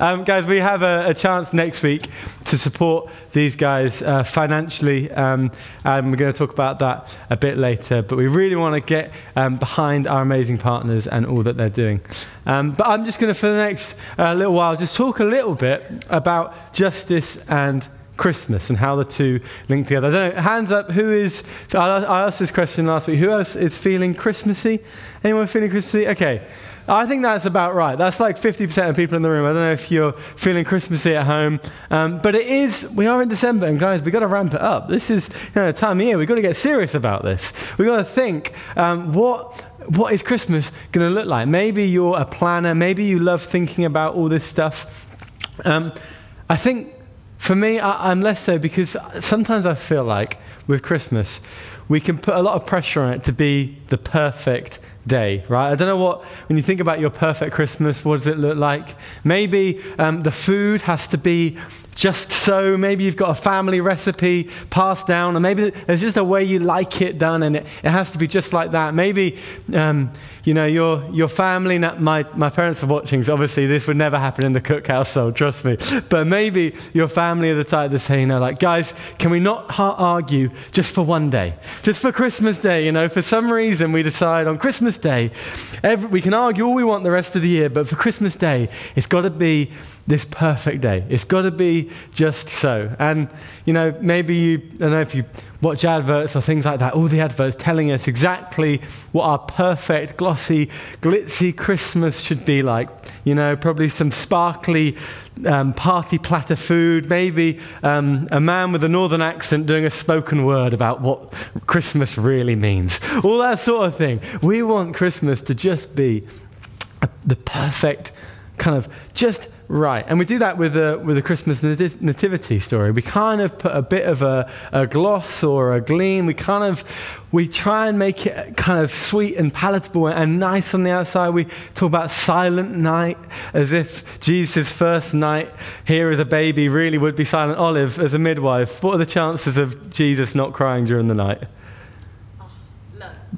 Um, guys, we have a, a, chance next week to support these guys uh, financially, um, and we're going to talk about that a bit later. But we really want to get um, behind our amazing partners and all that they're doing. Um, but I'm just going to, for the next uh, little while, just talk a little bit about justice and Christmas and how the two link together. I don't know, hands up, who is, I asked this question last week, who else is feeling Christmassy? Anyone feeling Christmassy? Okay. I think that's about right. That's like 50% of people in the room. I don't know if you're feeling Christmassy at home. Um, but it is, we are in December, and guys, we've got to ramp it up. This is you know, time of year. We've got to get serious about this. We've got to think um, what, what is Christmas going to look like? Maybe you're a planner. Maybe you love thinking about all this stuff. Um, I think for me, I, I'm less so because sometimes I feel like with Christmas, we can put a lot of pressure on it to be the perfect day, right? I don't know what, when you think about your perfect Christmas, what does it look like? Maybe um, the food has to be just so. Maybe you've got a family recipe passed down, or maybe there's just a way you like it done, and it, it has to be just like that. Maybe, um, you know, your, your family, my, my parents are watching, so obviously this would never happen in the Cook household, trust me. But maybe your family are the type that say, you know, like, guys, can we not argue just for one day? Just for Christmas Day, you know, for some reason we decide on Christmas Day, every, we can argue all we want the rest of the year, but for Christmas Day, it's got to be this perfect day. It's got to be just so. And, you know, maybe you, I don't know if you watch adverts or things like that, all the adverts telling us exactly what our perfect, glossy, glitzy Christmas should be like. You know, probably some sparkly um, party platter food, maybe um, a man with a northern accent doing a spoken word about what Christmas really means. All that sort of thing. We want Christmas to just be the perfect kind of just right. And we do that with the, with the Christmas nativity story. We kind of put a bit of a, a gloss or a gleam. We kind of, we try and make it kind of sweet and palatable and nice on the outside. We talk about silent night as if Jesus' first night here as a baby really would be silent. Olive, as a midwife, what are the chances of Jesus not crying during the night?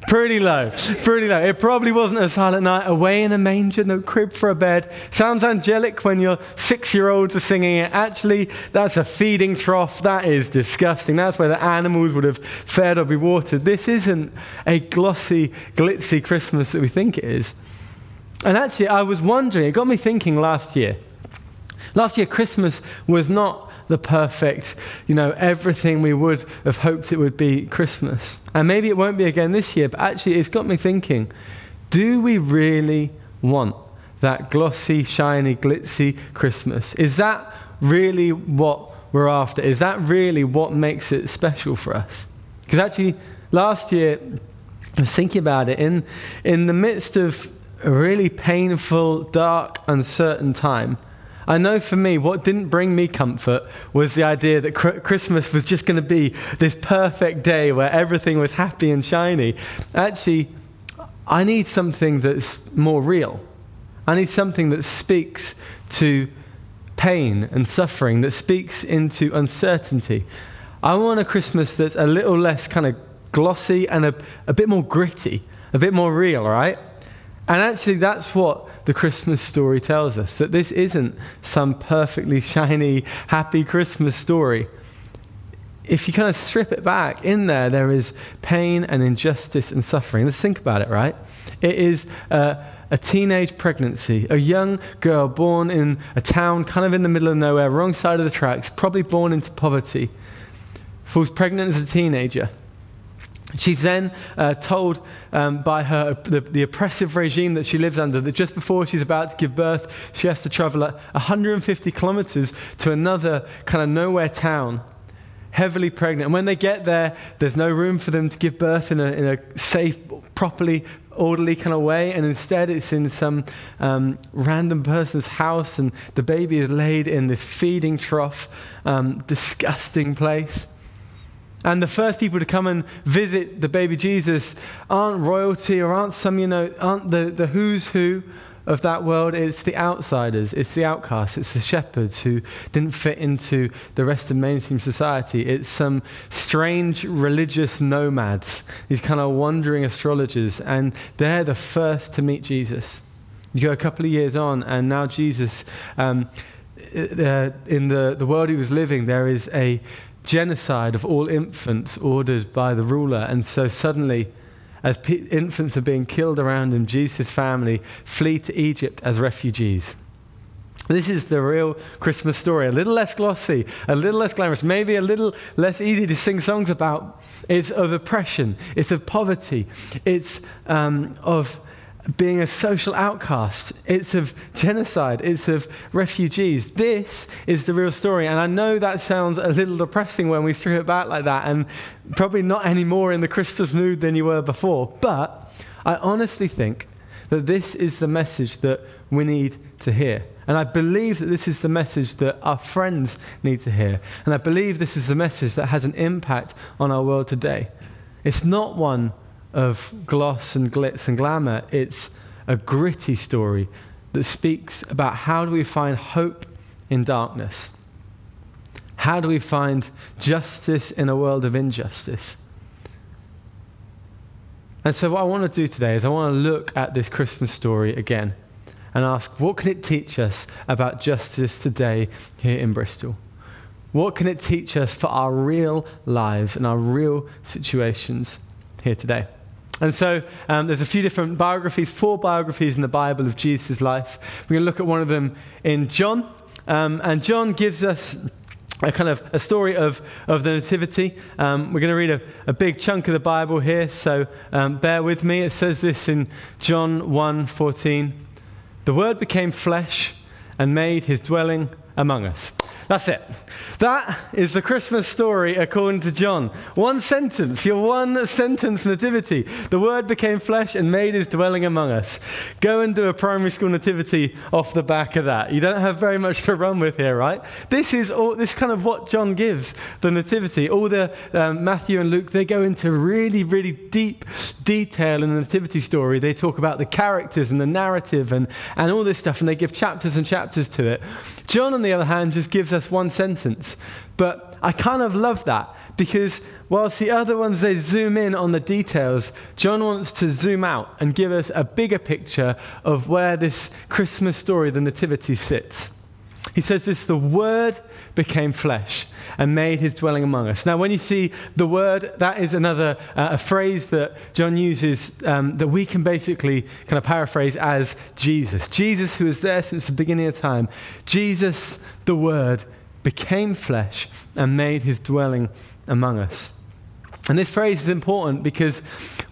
Pretty low. Pretty low. It probably wasn't a silent night away in a manger, no crib for a bed. Sounds angelic when your six year olds are singing it. Actually, that's a feeding trough. That is disgusting. That's where the animals would have fed or be watered. This isn't a glossy, glitzy Christmas that we think it is. And actually, I was wondering, it got me thinking last year. Last year, Christmas was not the perfect, you know, everything we would have hoped it would be Christmas. And maybe it won't be again this year, but actually it's got me thinking do we really want that glossy, shiny, glitzy Christmas? Is that really what we're after? Is that really what makes it special for us? Because actually, last year, I was thinking about it, in, in the midst of a really painful, dark, uncertain time, I know for me, what didn't bring me comfort was the idea that Christmas was just going to be this perfect day where everything was happy and shiny. Actually, I need something that's more real. I need something that speaks to pain and suffering, that speaks into uncertainty. I want a Christmas that's a little less kind of glossy and a, a bit more gritty, a bit more real, right? And actually, that's what the Christmas story tells us that this isn't some perfectly shiny, happy Christmas story. If you kind of strip it back, in there, there is pain and injustice and suffering. Let's think about it, right? It is uh, a teenage pregnancy, a young girl born in a town kind of in the middle of nowhere, wrong side of the tracks, probably born into poverty, falls pregnant as a teenager She's then uh, told um, by her, the, the, oppressive regime that she lives under that just before she's about to give birth, she has to travel 150 kilometers to another kind of nowhere town, heavily pregnant. And when they get there, there's no room for them to give birth in a, in a safe, properly, orderly kind of way. And instead, it's in some um, random person's house, and the baby is laid in this feeding trough, um, disgusting place. And the first people to come and visit the baby Jesus aren't royalty or aren't some, you know, aren't the, the who's who of that world. It's the outsiders, it's the outcasts, it's the shepherds who didn't fit into the rest of mainstream society. It's some strange religious nomads, these kind of wandering astrologers, and they're the first to meet Jesus. You go a couple of years on, and now Jesus, um, uh, in the, the world he was living, there is a genocide of all infants ordered by the ruler. And so suddenly, as infants are being killed around him, Jesus' family flee to Egypt as refugees. This is the real Christmas story. A little less glossy, a little less glamorous, maybe a little less easy to sing songs about. It's of oppression, it's of poverty, it's um, of being a social outcast, it's of genocide, it's of refugees. This is the real story. And I know that sounds a little depressing when we threw it back like that, and probably not any more in the Christmas mood than you were before. But I honestly think that this is the message that we need to hear. And I believe that this is the message that our friends need to hear. And I believe this is the message that has an impact on our world today. It's not one of gloss and glitz and glamour, it's a gritty story that speaks about how do we find hope in darkness? How do we find justice in a world of injustice? And so, what I want to do today is I want to look at this Christmas story again and ask what can it teach us about justice today here in Bristol? What can it teach us for our real lives and our real situations here today? And so um, there's a few different biographies, four biographies in the Bible of Jesus' life. We're going to look at one of them in John. Um, and John gives us a kind of a story of, of the nativity. Um, we're going to read a, a, big chunk of the Bible here, so um, bear with me. It says this in John 1 14. The Word became flesh and made his dwelling among us. That's it. That is the Christmas story according to John. One sentence, your one sentence nativity. The Word became flesh and made his dwelling among us. Go and do a primary school nativity off the back of that. You don't have very much to run with here, right? This is all, this kind of what John gives the nativity. All the um, Matthew and Luke, they go into really, really deep detail in the nativity story. They talk about the characters and the narrative and, and all this stuff, and they give chapters and chapters to it. John, on the other hand, just gives us one sentence. But I kind of love that because whilst the other ones they zoom in on the details, John wants to zoom out and give us a bigger picture of where this Christmas story, the Nativity, sits. He says this the Word became flesh and made his dwelling among us. Now, when you see the Word, that is another uh, a phrase that John uses um, that we can basically kind of paraphrase as Jesus. Jesus, who was there since the beginning of time. Jesus, the Word, became flesh and made his dwelling among us. And this phrase is important because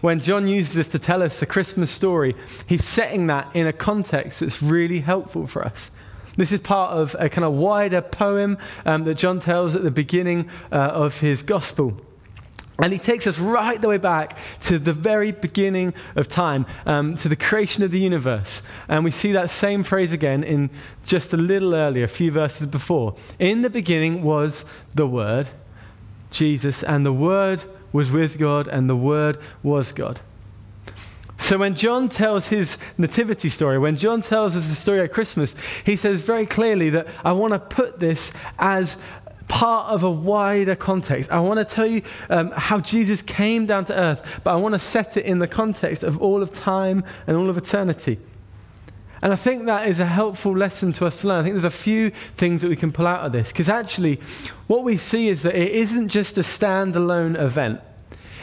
when John uses this to tell us the Christmas story, he's setting that in a context that's really helpful for us. This is part of a kind of wider poem um, that John tells at the beginning uh, of his gospel. And he takes us right the way back to the very beginning of time, um, to the creation of the universe. And we see that same phrase again in just a little earlier, a few verses before. In the beginning was the Word, Jesus, and the Word was with God, and the Word was God. So when John tells his nativity story, when John tells us the story at Christmas, he says very clearly that I want to put this as part of a wider context. I want to tell you um, how Jesus came down to earth, but I want to set it in the context of all of time and all of eternity. And I think that is a helpful lesson to us to learn. I think there's a few things that we can pull out of this. Because actually, what we see is that it isn't just a standalone event.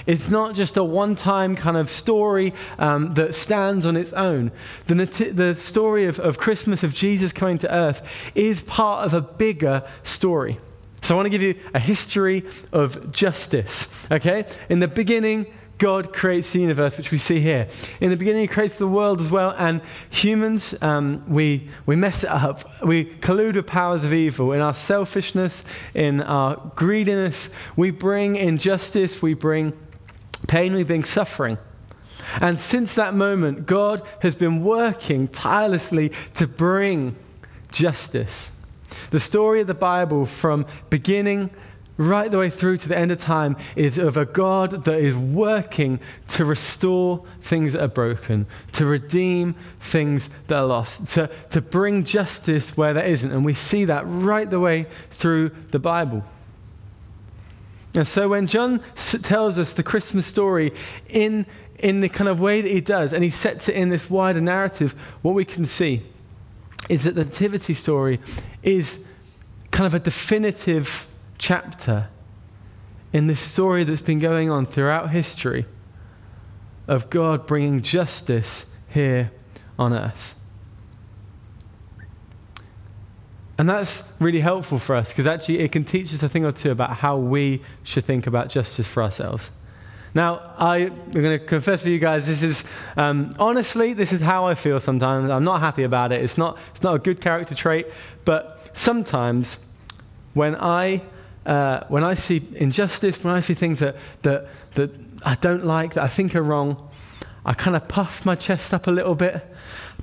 It's not just a one time kind of story um, that stands on its own. The, nat- the story of, of Christmas, of Jesus coming to earth, is part of a bigger story. So I want to give you a history of justice. Okay? In the beginning, God creates the universe, which we see here. In the beginning, He creates the world as well, and humans, um, we, we mess it up. We collude with powers of evil. In our selfishness, in our greediness, we bring injustice, we bring pain, we bring suffering. And since that moment, God has been working tirelessly to bring justice. The story of the Bible, from beginning right the way through to the end of time, is of a God that is working to restore things that are broken, to redeem things that are lost, to, to bring justice where there isn't. And we see that right the way through the Bible. And so when John tells us the Christmas story in, in the kind of way that he does, and he sets it in this wider narrative, what we can see is that the Nativity story is kind of a definitive chapter in this story that's been going on throughout history of God bringing justice here on earth. And that's really helpful for us because actually it can teach us a thing or two about how we should think about justice for ourselves. Now, I, am going to confess for you guys, this is, um, honestly, this is how I feel sometimes. I'm not happy about it. It's not, it's not a good character trait, but sometimes when I, uh, when I see injustice, when I see things that, that, that I don't like, that I think are wrong, I kind of puff my chest up a little bit,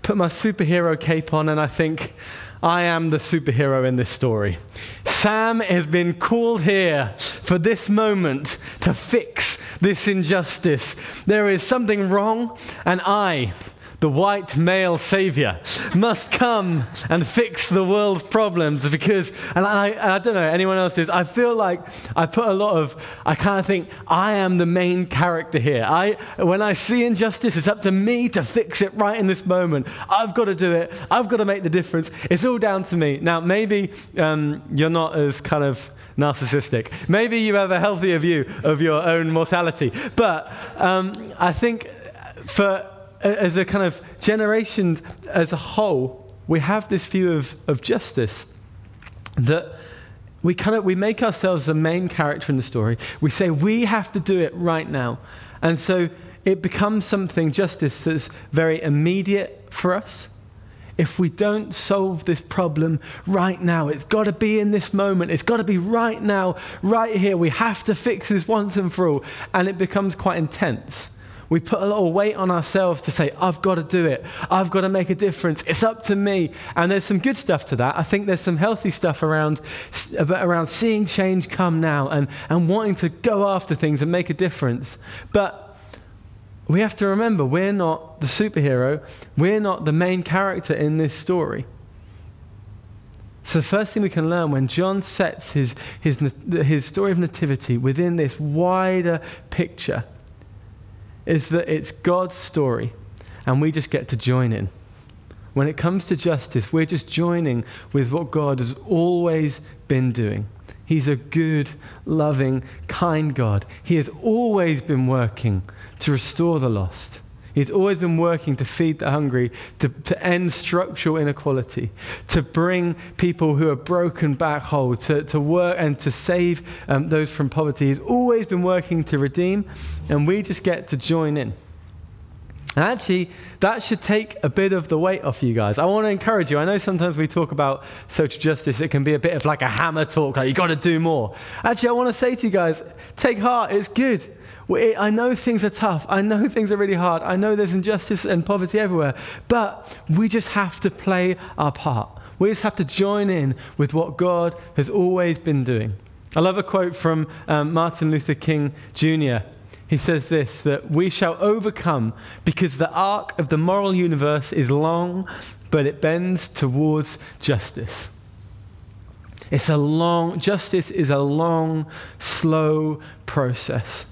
put my superhero cape on, and I think, I am the superhero in this story. Sam has been called here for this moment to fix this injustice. There is something wrong, and I, the white male savior, must come and fix the world's problems because, and I, I don't know, anyone else is, I feel like I put a lot of, I kind of think, I am the main character here. I, when I see injustice, it's up to me to fix it right in this moment. I've got to do it. I've got to make the difference. It's all down to me. Now, maybe um, you're not as kind of narcissistic. Maybe you have a healthier view of your own mortality. But um, I think for as a kind of generation as a whole, we have this view of, of justice that we kind of we make ourselves the main character in the story. We say we have to do it right now. And so it becomes something justice that's very immediate for us. If we don't solve this problem right now, it's got to be in this moment. It's got to be right now, right here. We have to fix this once and for all. And it becomes quite intense. We put a lot of weight on ourselves to say, I've got to do it. I've got to make a difference. It's up to me. And there's some good stuff to that. I think there's some healthy stuff around, around seeing change come now and, and wanting to go after things and make a difference. But we have to remember we're not the superhero, we're not the main character in this story. So, the first thing we can learn when John sets his, his, his story of nativity within this wider picture is that it's God's story and we just get to join in. When it comes to justice, we're just joining with what God has always been doing. He's a good, loving, kind God. He has always been working to restore the lost. He's always been working to feed the hungry, to, to end structural inequality, to bring people who are broken back whole, to, to work and to save um, those from poverty. He's always been working to redeem, and we just get to join in. And actually, that should take a bit of the weight off you guys. I want to encourage you. I know sometimes we talk about social justice, it can be a bit of like a hammer talk, like you've got to do more. Actually, I want to say to you guys take heart, it's good. I know things are tough. I know things are really hard. I know there's injustice and poverty everywhere. But we just have to play our part. We just have to join in with what God has always been doing. I love a quote from um, Martin Luther King Jr. He says this that we shall overcome because the arc of the moral universe is long, but it bends towards justice. It's a long, justice is a long, slow process.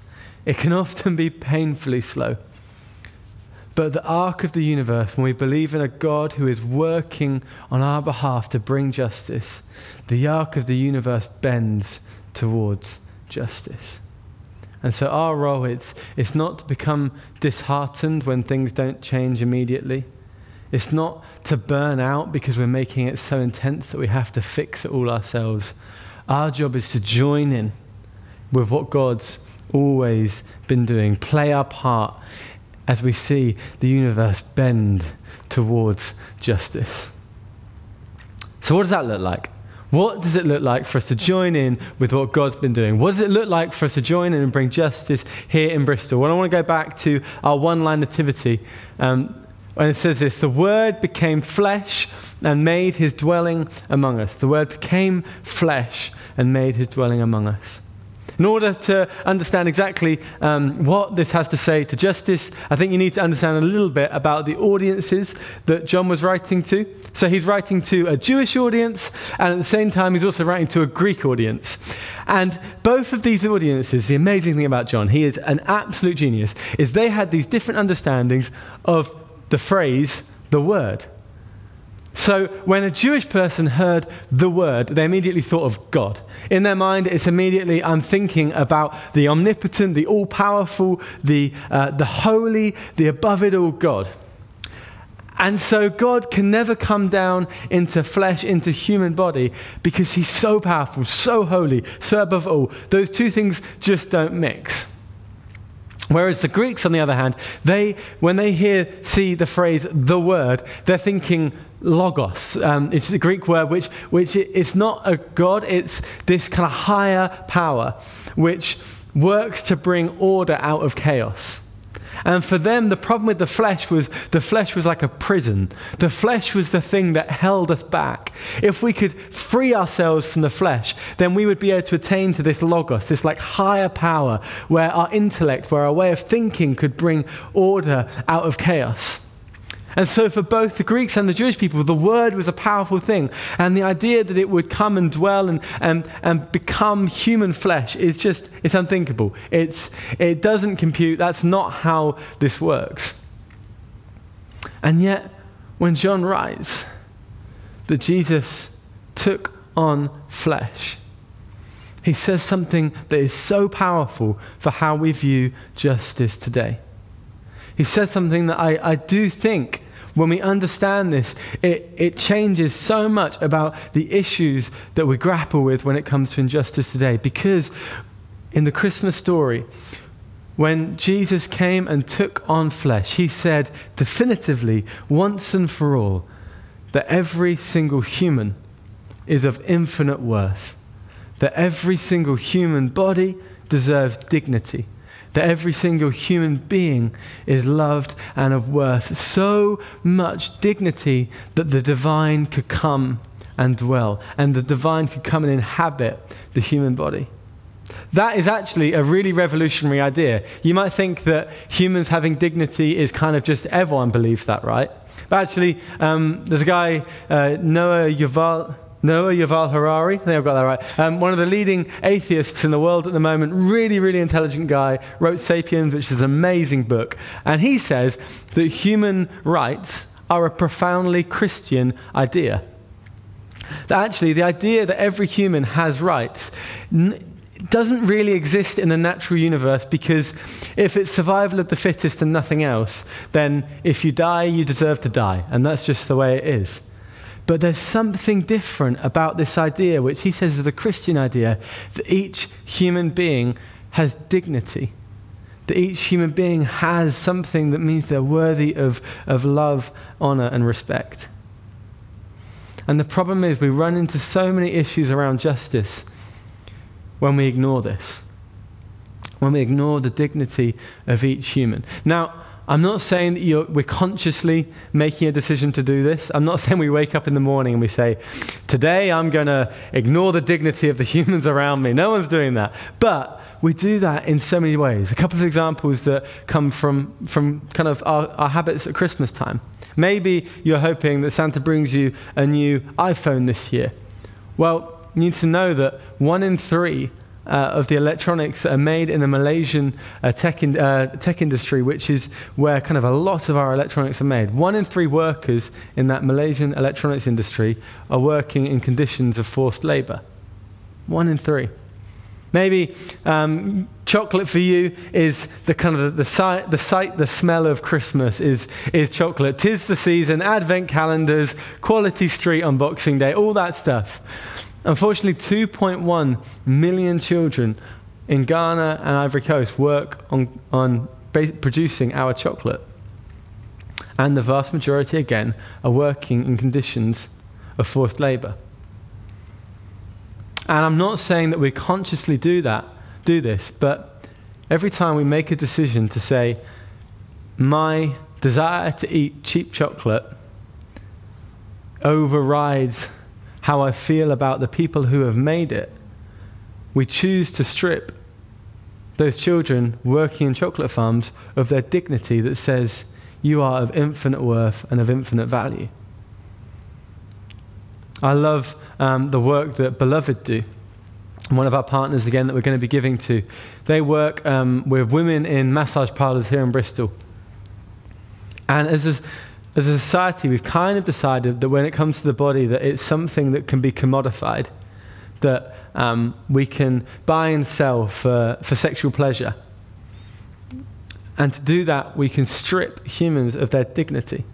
It can often be painfully slow. But the arc of the universe, when we believe in a God who is working on our behalf to bring justice, the arc of the universe bends towards justice. And so our role is it's not to become disheartened when things don't change immediately. It's not to burn out because we're making it so intense that we have to fix it all ourselves. Our job is to join in with what God's always been doing. Play our part as we see the universe bend towards justice. So, what does that look like? What does it look like for us to join in with what God's been doing? What does it look like for us to join in and bring justice here in Bristol? Well, I want to go back to our one line nativity. Um, and it says this The Word became flesh and made his dwelling among us. The Word became flesh and made his dwelling among us. In order to understand exactly um, what this has to say to justice, I think you need to understand a little bit about the audiences that John was writing to. So he's writing to a Jewish audience, and at the same time, he's also writing to a Greek audience. And both of these audiences, the amazing thing about John, he is an absolute genius, is they had these different understandings of the phrase, the word. So when a Jewish person heard the word, they immediately thought of God. In their mind, it's immediately, I'm thinking about the omnipotent, the all powerful, the, uh, the holy, the above it all God. And so God can never come down into flesh, into human body, because he's so powerful, so holy, so above all. Those two things just don't mix. Whereas the Greeks, on the other hand, they, when they hear, see the phrase the word, they're thinking logos. Um, it's the Greek word which, which it's not a God, it's this kind of higher power which works to bring order out of chaos. And for them, the problem with the flesh was the flesh was like a prison. The flesh was the thing that held us back. If we could free ourselves from the flesh, then we would be able to attain to this logos, this like higher power, where our intellect, where our way of thinking could bring order out of chaos. And so, for both the Greeks and the Jewish people, the word was a powerful thing. And the idea that it would come and dwell and, and, and become human flesh is just, it's unthinkable. It's, it doesn't compute. That's not how this works. And yet, when John writes that Jesus took on flesh, he says something that is so powerful for how we view justice today. He says something that I, I do think when we understand this, it, it changes so much about the issues that we grapple with when it comes to injustice today. Because in the Christmas story, when Jesus came and took on flesh, he said definitively, once and for all, that every single human is of infinite worth, that every single human body deserves dignity that every single human being is loved and of worth. So much dignity that the divine could come and dwell, and the divine could come and inhabit the human body. That is actually a really revolutionary idea. You might think that humans having dignity is kind of just everyone believes that, right? But actually, um, there's a guy, uh, Noah Yuval. Noah Yuval Harari, I think I've got that right. Um, one of the leading atheists in the world at the moment, really, really intelligent guy, wrote Sapiens, which is an amazing book. And he says that human rights are a profoundly Christian idea. That actually, the idea that every human has rights n- doesn't really exist in the natural universe because if it's survival of the fittest and nothing else, then if you die, you deserve to die. And that's just the way it is. But there's something different about this idea, which he says is a Christian idea, that each human being has dignity. That each human being has something that means they're worthy of, of love, honor, and respect. And the problem is, we run into so many issues around justice when we ignore this, when we ignore the dignity of each human. Now, I'm not saying that we're consciously making a decision to do this. I'm not saying we wake up in the morning and we say, Today I'm going to ignore the dignity of the humans around me. No one's doing that. But we do that in so many ways. A couple of examples that come from, from kind of our, our habits at Christmas time. Maybe you're hoping that Santa brings you a new iPhone this year. Well, you need to know that one in three of the electronics are made in the Malaysian uh, tech, in, uh, tech industry, which is where kind of a lot of our electronics are made. One in three workers in that Malaysian electronics industry are working in conditions of forced labor. One in three. Maybe um, chocolate for you is the kind of the, the, sight, the sight, the smell of Christmas is, is chocolate. Tis the season, advent calendars, quality street on Boxing Day, all that stuff. Unfortunately, 2.1 million children in Ghana and Ivory Coast work on, on producing our chocolate. And the vast majority, again, are working in conditions of forced labor. And I'm not saying that we consciously do that, do this, but every time we make a decision to say, my desire to eat cheap chocolate overrides how I feel about the people who have made it, we choose to strip those children working in chocolate farms of their dignity that says, You are of infinite worth and of infinite value. I love um, the work that Beloved do. One of our partners, again, that we're going to be giving to, they work um, with women in massage parlors here in Bristol. And as as a society, we've kind of decided that when it comes to the body, that it's something that can be commodified, that um, we can buy and sell for, for sexual pleasure. And to do that, we can strip humans of their dignity.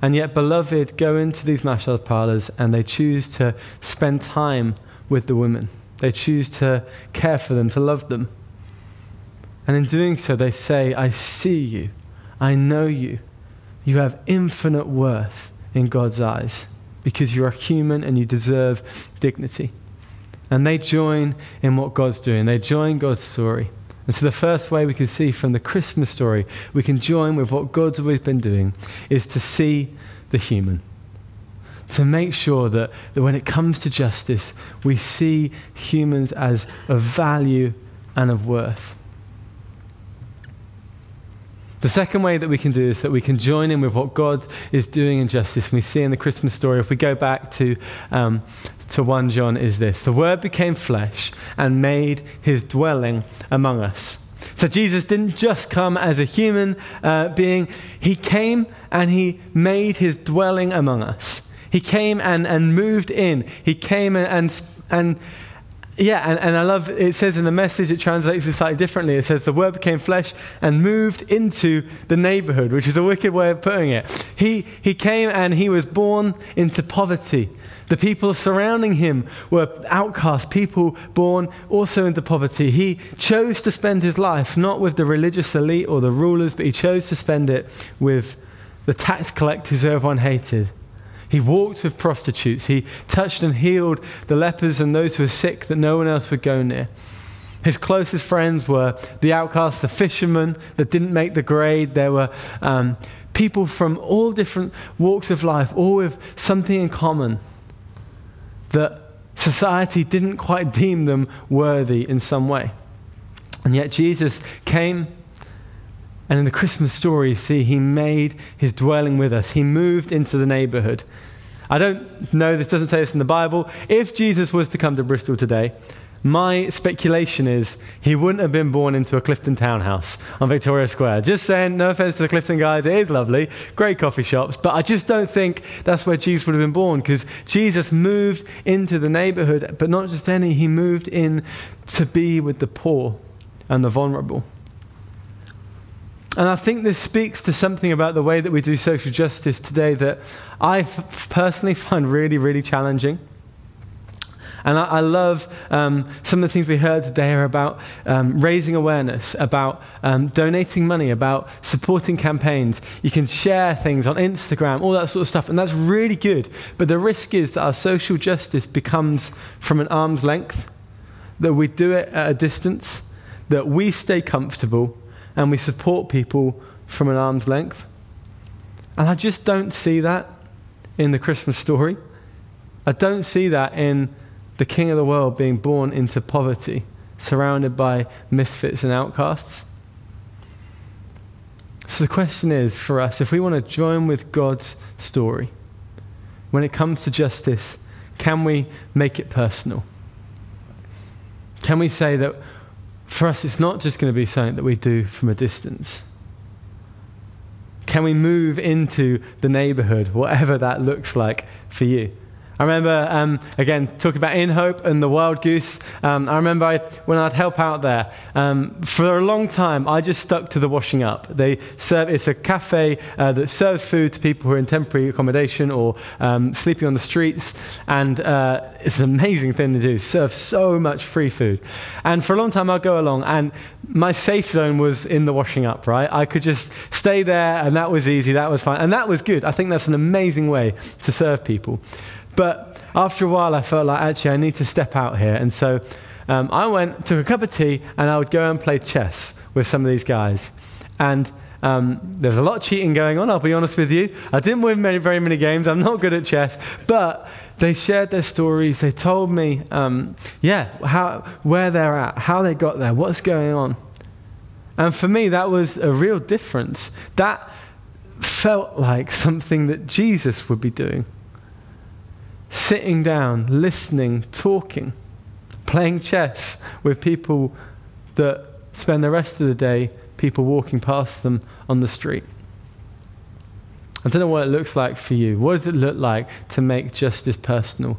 And yet, beloved go into these massage parlors and they choose to spend time with the women. They choose to care for them, to love them. And in doing so, they say, I see you. I know you. You have infinite worth in God's eyes because you are human and you deserve dignity. And they join in what God's doing, they join God's story. And so, the first way we can see from the Christmas story, we can join with what God's always been doing, is to see the human. To make sure that, that when it comes to justice, we see humans as of value and of worth. The second way that we can do is that we can join in with what God is doing in justice. We see in the Christmas story, if we go back to, um, to 1 John, is this The Word became flesh and made his dwelling among us. So Jesus didn't just come as a human uh, being, he came and he made his dwelling among us. He came and, and moved in. He came and, and, and yeah, and, and I love it says in the message, it translates it slightly differently. It says, The word became flesh and moved into the neighborhood, which is a wicked way of putting it. He, he came and he was born into poverty. The people surrounding him were outcast people born also into poverty. He chose to spend his life not with the religious elite or the rulers, but he chose to spend it with the tax collectors who everyone hated. He walked with prostitutes. He touched and healed the lepers and those who were sick that no one else would go near. His closest friends were the outcasts, the fishermen that didn't make the grade. There were um, people from all different walks of life, all with something in common that society didn't quite deem them worthy in some way. And yet Jesus came and in the Christmas story, you see, he made his dwelling with us. He moved into the neighborhood. I don't know, this doesn't say this in the Bible. If Jesus was to come to Bristol today, my speculation is he wouldn't have been born into a Clifton townhouse on Victoria Square. Just saying, no offense to the Clifton guys, it is lovely, great coffee shops, but I just don't think that's where Jesus would have been born because Jesus moved into the neighborhood, but not just any, he moved in to be with the poor and the vulnerable. And I think this speaks to something about the way that we do social justice today that I f- personally find really, really challenging. And I, I love um, some of the things we heard today are about um, raising awareness, about um, donating money, about supporting campaigns. You can share things on Instagram, all that sort of stuff, and that's really good. But the risk is that our social justice becomes from an arm's length, that we do it at a distance, that we stay comfortable and we support people from an arm's length. And I just don't see that in the Christmas story. I don't see that in the King of the world being born into poverty, surrounded by misfits and outcasts. So the question is for us if we want to join with God's story, when it comes to justice, can we make it personal? Can we say that for us, it's not just going to be something that we do from a distance. Can we move into the neighborhood, whatever that looks like for you? I remember, um, again, talking about In Hope and the Wild Goose. Um, I remember I, when I'd help out there, um, for a long time, I just stuck to the washing up. They serve, it's a cafe uh, that serves food to people who are in temporary accommodation or um, sleeping on the streets. And uh, it's an amazing thing to do, serve so much free food. And for a long time, I'd go along, and my safe zone was in the washing up, right? I could just stay there, and that was easy, that was fine. And that was good. I think that's an amazing way to serve people. But after a while, I felt like actually I need to step out here. And so um, I went, took a cup of tea, and I would go and play chess with some of these guys. And Um, there's a lot of cheating going on, I'll be honest with you. I didn't win many, very many games. I'm not good at chess. But they shared their stories. They told me, um, yeah, how, where they're at, how they got there, what's going on. And for me, that was a real difference. That felt like something that Jesus would be doing. Sitting down, listening, talking, playing chess with people that spend the rest of the day people walking past them on the street. I don't know what it looks like for you. What does it look like to make justice personal?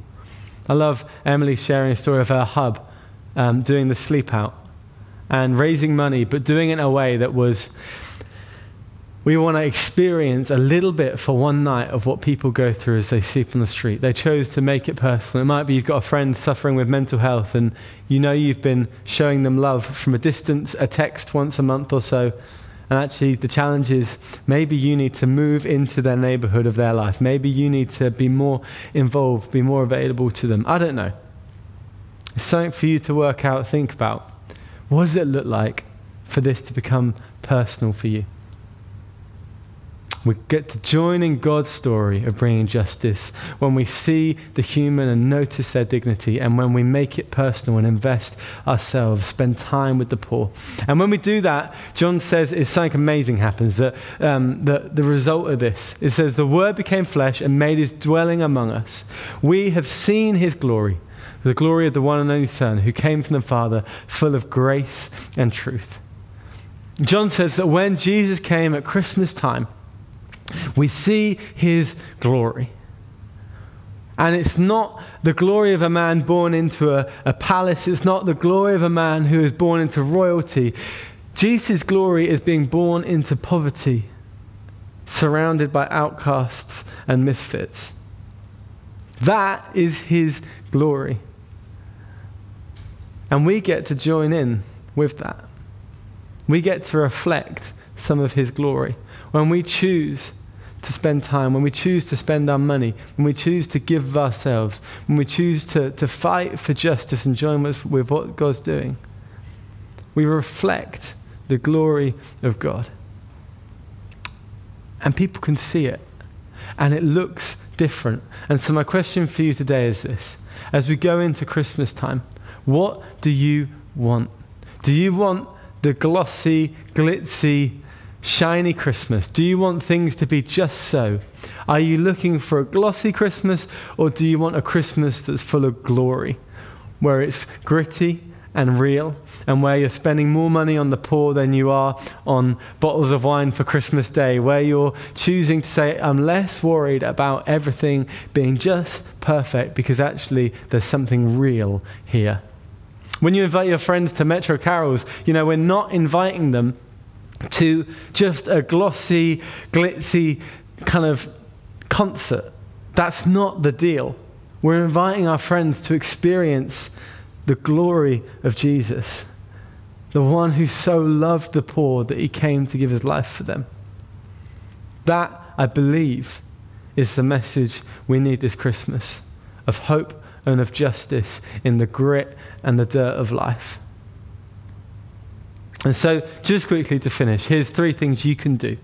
I love Emily sharing a story of her hub um, doing the sleep out and raising money, but doing it in a way that was we want to experience a little bit for one night of what people go through as they sleep on the street. They chose to make it personal. It might be you've got a friend suffering with mental health and you know you've been showing them love from a distance, a text once a month or so. And actually, the challenge is maybe you need to move into their neighborhood of their life. Maybe you need to be more involved, be more available to them. I don't know. It's something for you to work out, think about. What does it look like for this to become personal for you? We get to join in God's story of bringing justice when we see the human and notice their dignity, and when we make it personal and invest ourselves, spend time with the poor. And when we do that, John says it's something amazing happens. That um, the, the result of this, it says, the Word became flesh and made his dwelling among us. We have seen his glory, the glory of the one and only Son who came from the Father, full of grace and truth. John says that when Jesus came at Christmas time, we see his glory. And it's not the glory of a man born into a, a, palace. It's not the glory of a man who is born into royalty. Jesus' glory is being born into poverty, surrounded by outcasts and misfits. That is his glory. And we get to join in with that. We get to reflect some of his glory when we choose to spend time, when we choose to spend our money, when we choose to give ourselves, when we choose to, to fight for justice and join with, with what God's doing, we reflect the glory of God. And people can see it. And it looks different. And so, my question for you today is this as we go into Christmas time, what do you want? Do you want the glossy, glitzy, shiny Christmas? Do you want things to be just so? Are you looking for a glossy Christmas or do you want a Christmas that's full of glory, where it's gritty and real and where you're spending more money on the poor than you are on bottles of wine for Christmas Day, where you're choosing to say, I'm less worried about everything being just perfect because actually there's something real here. When you invite your friends to Metro Carols, you know, we're not inviting them to just a glossy, glitzy kind of concert. That's not the deal. We're inviting our friends to experience the glory of Jesus, the one who so loved the poor that he came to give his life for them. That, I believe, is the message we need this Christmas of hope and of justice in the grit and the dirt of life. And so, just quickly to finish, here's three things you can do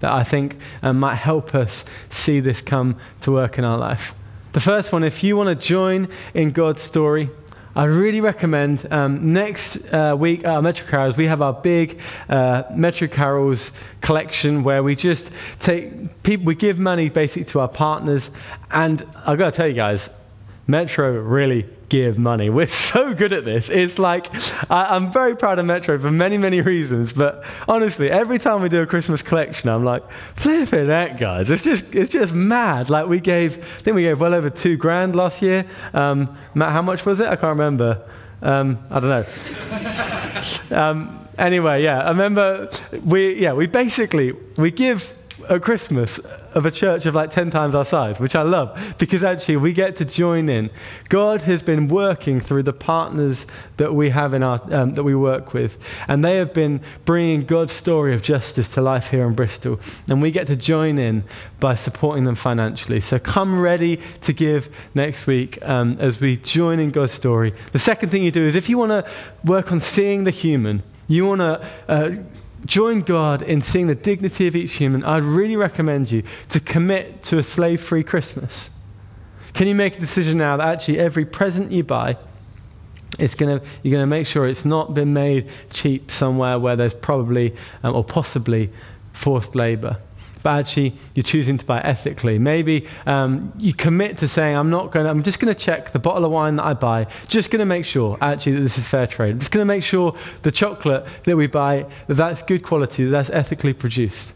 that I think um, might help us see this come to work in our life. The first one, if you want to join in God's story, I really recommend um, next uh, week at Metro Carols, we have our big uh, Metro Carols collection where we just take people, we give money basically to our partners. And I've got to tell you guys, Metro really give money. We're so good at this. It's like, I, am very proud of Metro for many, many reasons, but honestly, every time we do a Christmas collection, I'm like, flip it out, guys. It's just, it's just mad. Like, we gave, I think we gave well over two grand last year. Um, Matt, how much was it? I can't remember. Um, I don't know. um, anyway, yeah, I remember we, yeah, we basically, we give at Christmas of a church of like 10 times our size, which I love because actually we get to join in. God has been working through the partners that we have in our, um, that we work with, and they have been bringing God's story of justice to life here in Bristol. And we get to join in by supporting them financially. So come ready to give next week um, as we join in God's story. The second thing you do is if you want to work on seeing the human, you want to. Uh, join God in seeing the dignity of each human, I'd really recommend you to commit to a slave free Christmas. Can you make a decision now that actually every present you buy, it's gonna, you're going to make sure it's not been made cheap somewhere where there's probably um, or possibly forced labor? But actually you're choosing to buy ethically. Maybe um, you commit to saying, I'm not going to, I'm just going to check the bottle of wine that I buy. Just going to make sure actually that this is fair trade. I'm just going to make sure the chocolate that we buy that that's good quality, that that's ethically produced.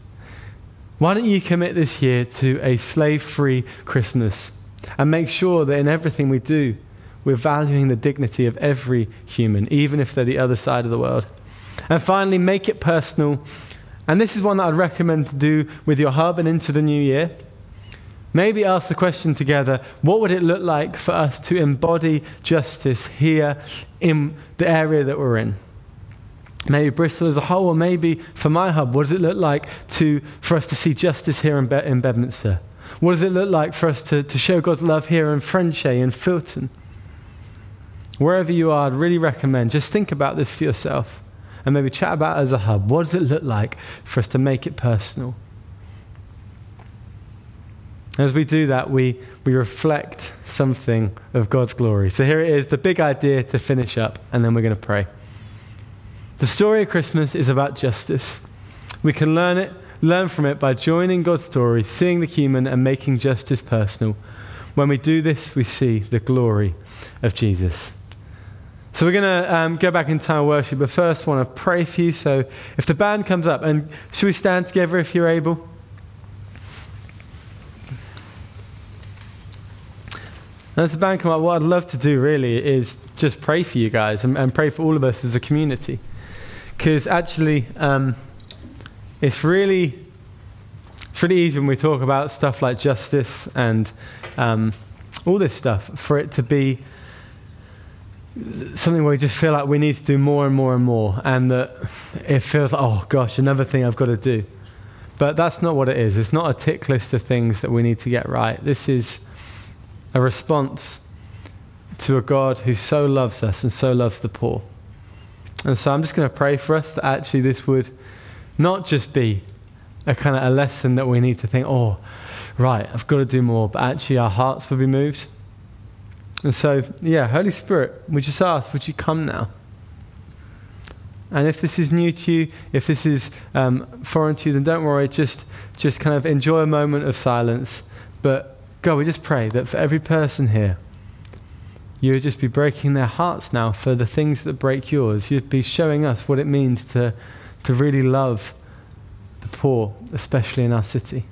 Why don't you commit this year to a slave-free Christmas and make sure that in everything we do, we're valuing the dignity of every human, even if they're the other side of the world. And finally, make it personal and this is one that I'd recommend to do with your hub and into the new year. Maybe ask the question together what would it look like for us to embody justice here in the area that we're in? Maybe Bristol as a whole, or maybe for my hub, what does it look like to, for us to see justice here in, Be- in Bedminster? What does it look like for us to, to show God's love here in Frenchay and Filton? Wherever you are, I'd really recommend just think about this for yourself and maybe chat about as a hub. What does it look like for us to make it personal? As we do that, we, we reflect something of God's glory. So here it is, the big idea to finish up, and then we're going to pray. The story of Christmas is about justice. We can learn it, learn from it by joining God's story, seeing the human, and making justice personal. When we do this, we see the glory of Jesus. So we're going to um, go back in time worship, but first I want to pray for you. So if the band comes up, and should we stand together if you're able? And as the band come up, what I'd love to do really is just pray for you guys and, and pray for all of us as a community. Because actually, um, it's really it's really easy when we talk about stuff like justice and um, all this stuff for it to be something where we just feel like we need to do more and more and more, and that it feels like, oh gosh, another thing I've got to do. But that's not what it is. It's not a tick list of things that we need to get right. This is a response to a God who so loves us and so loves the poor. And so I'm just going to pray for us that actually this would not just be a kind of a lesson that we need to think, oh, right, I've got to do more, but actually our hearts will be moved and so, yeah, Holy Spirit, we just ask, would you come now? And if this is new to you, if this is um, foreign to you, then don't worry. Just, just kind of enjoy a moment of silence. But God, we just pray that for every person here, you would just be breaking their hearts now for the things that break yours. You'd be showing us what it means to, to really love the poor, especially in our city.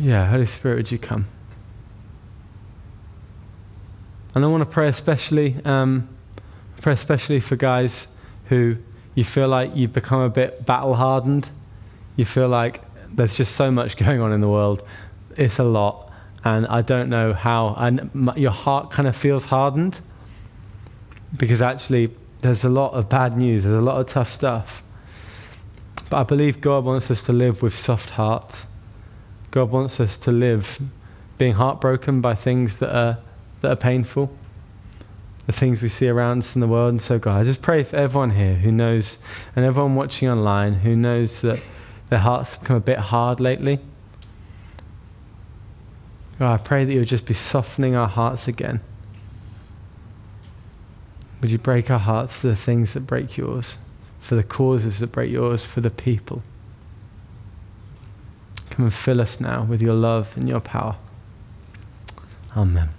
Yeah, Holy Spirit, would you come? And I want to pray especially, um, pray especially for guys who you feel like you've become a bit battle hardened. You feel like there's just so much going on in the world. It's a lot. And I don't know how. And my, your heart kind of feels hardened because actually there's a lot of bad news, there's a lot of tough stuff. But I believe God wants us to live with soft hearts. God wants us to live being heartbroken by things that are that are painful, the things we see around us in the world. And so, God, I just pray for everyone here who knows, and everyone watching online who knows that their hearts have become a bit hard lately. God, I pray that you would just be softening our hearts again. Would you break our hearts for the things that break yours, for the causes that break yours, for the people? Come and fill us now with your love and your power. Amen.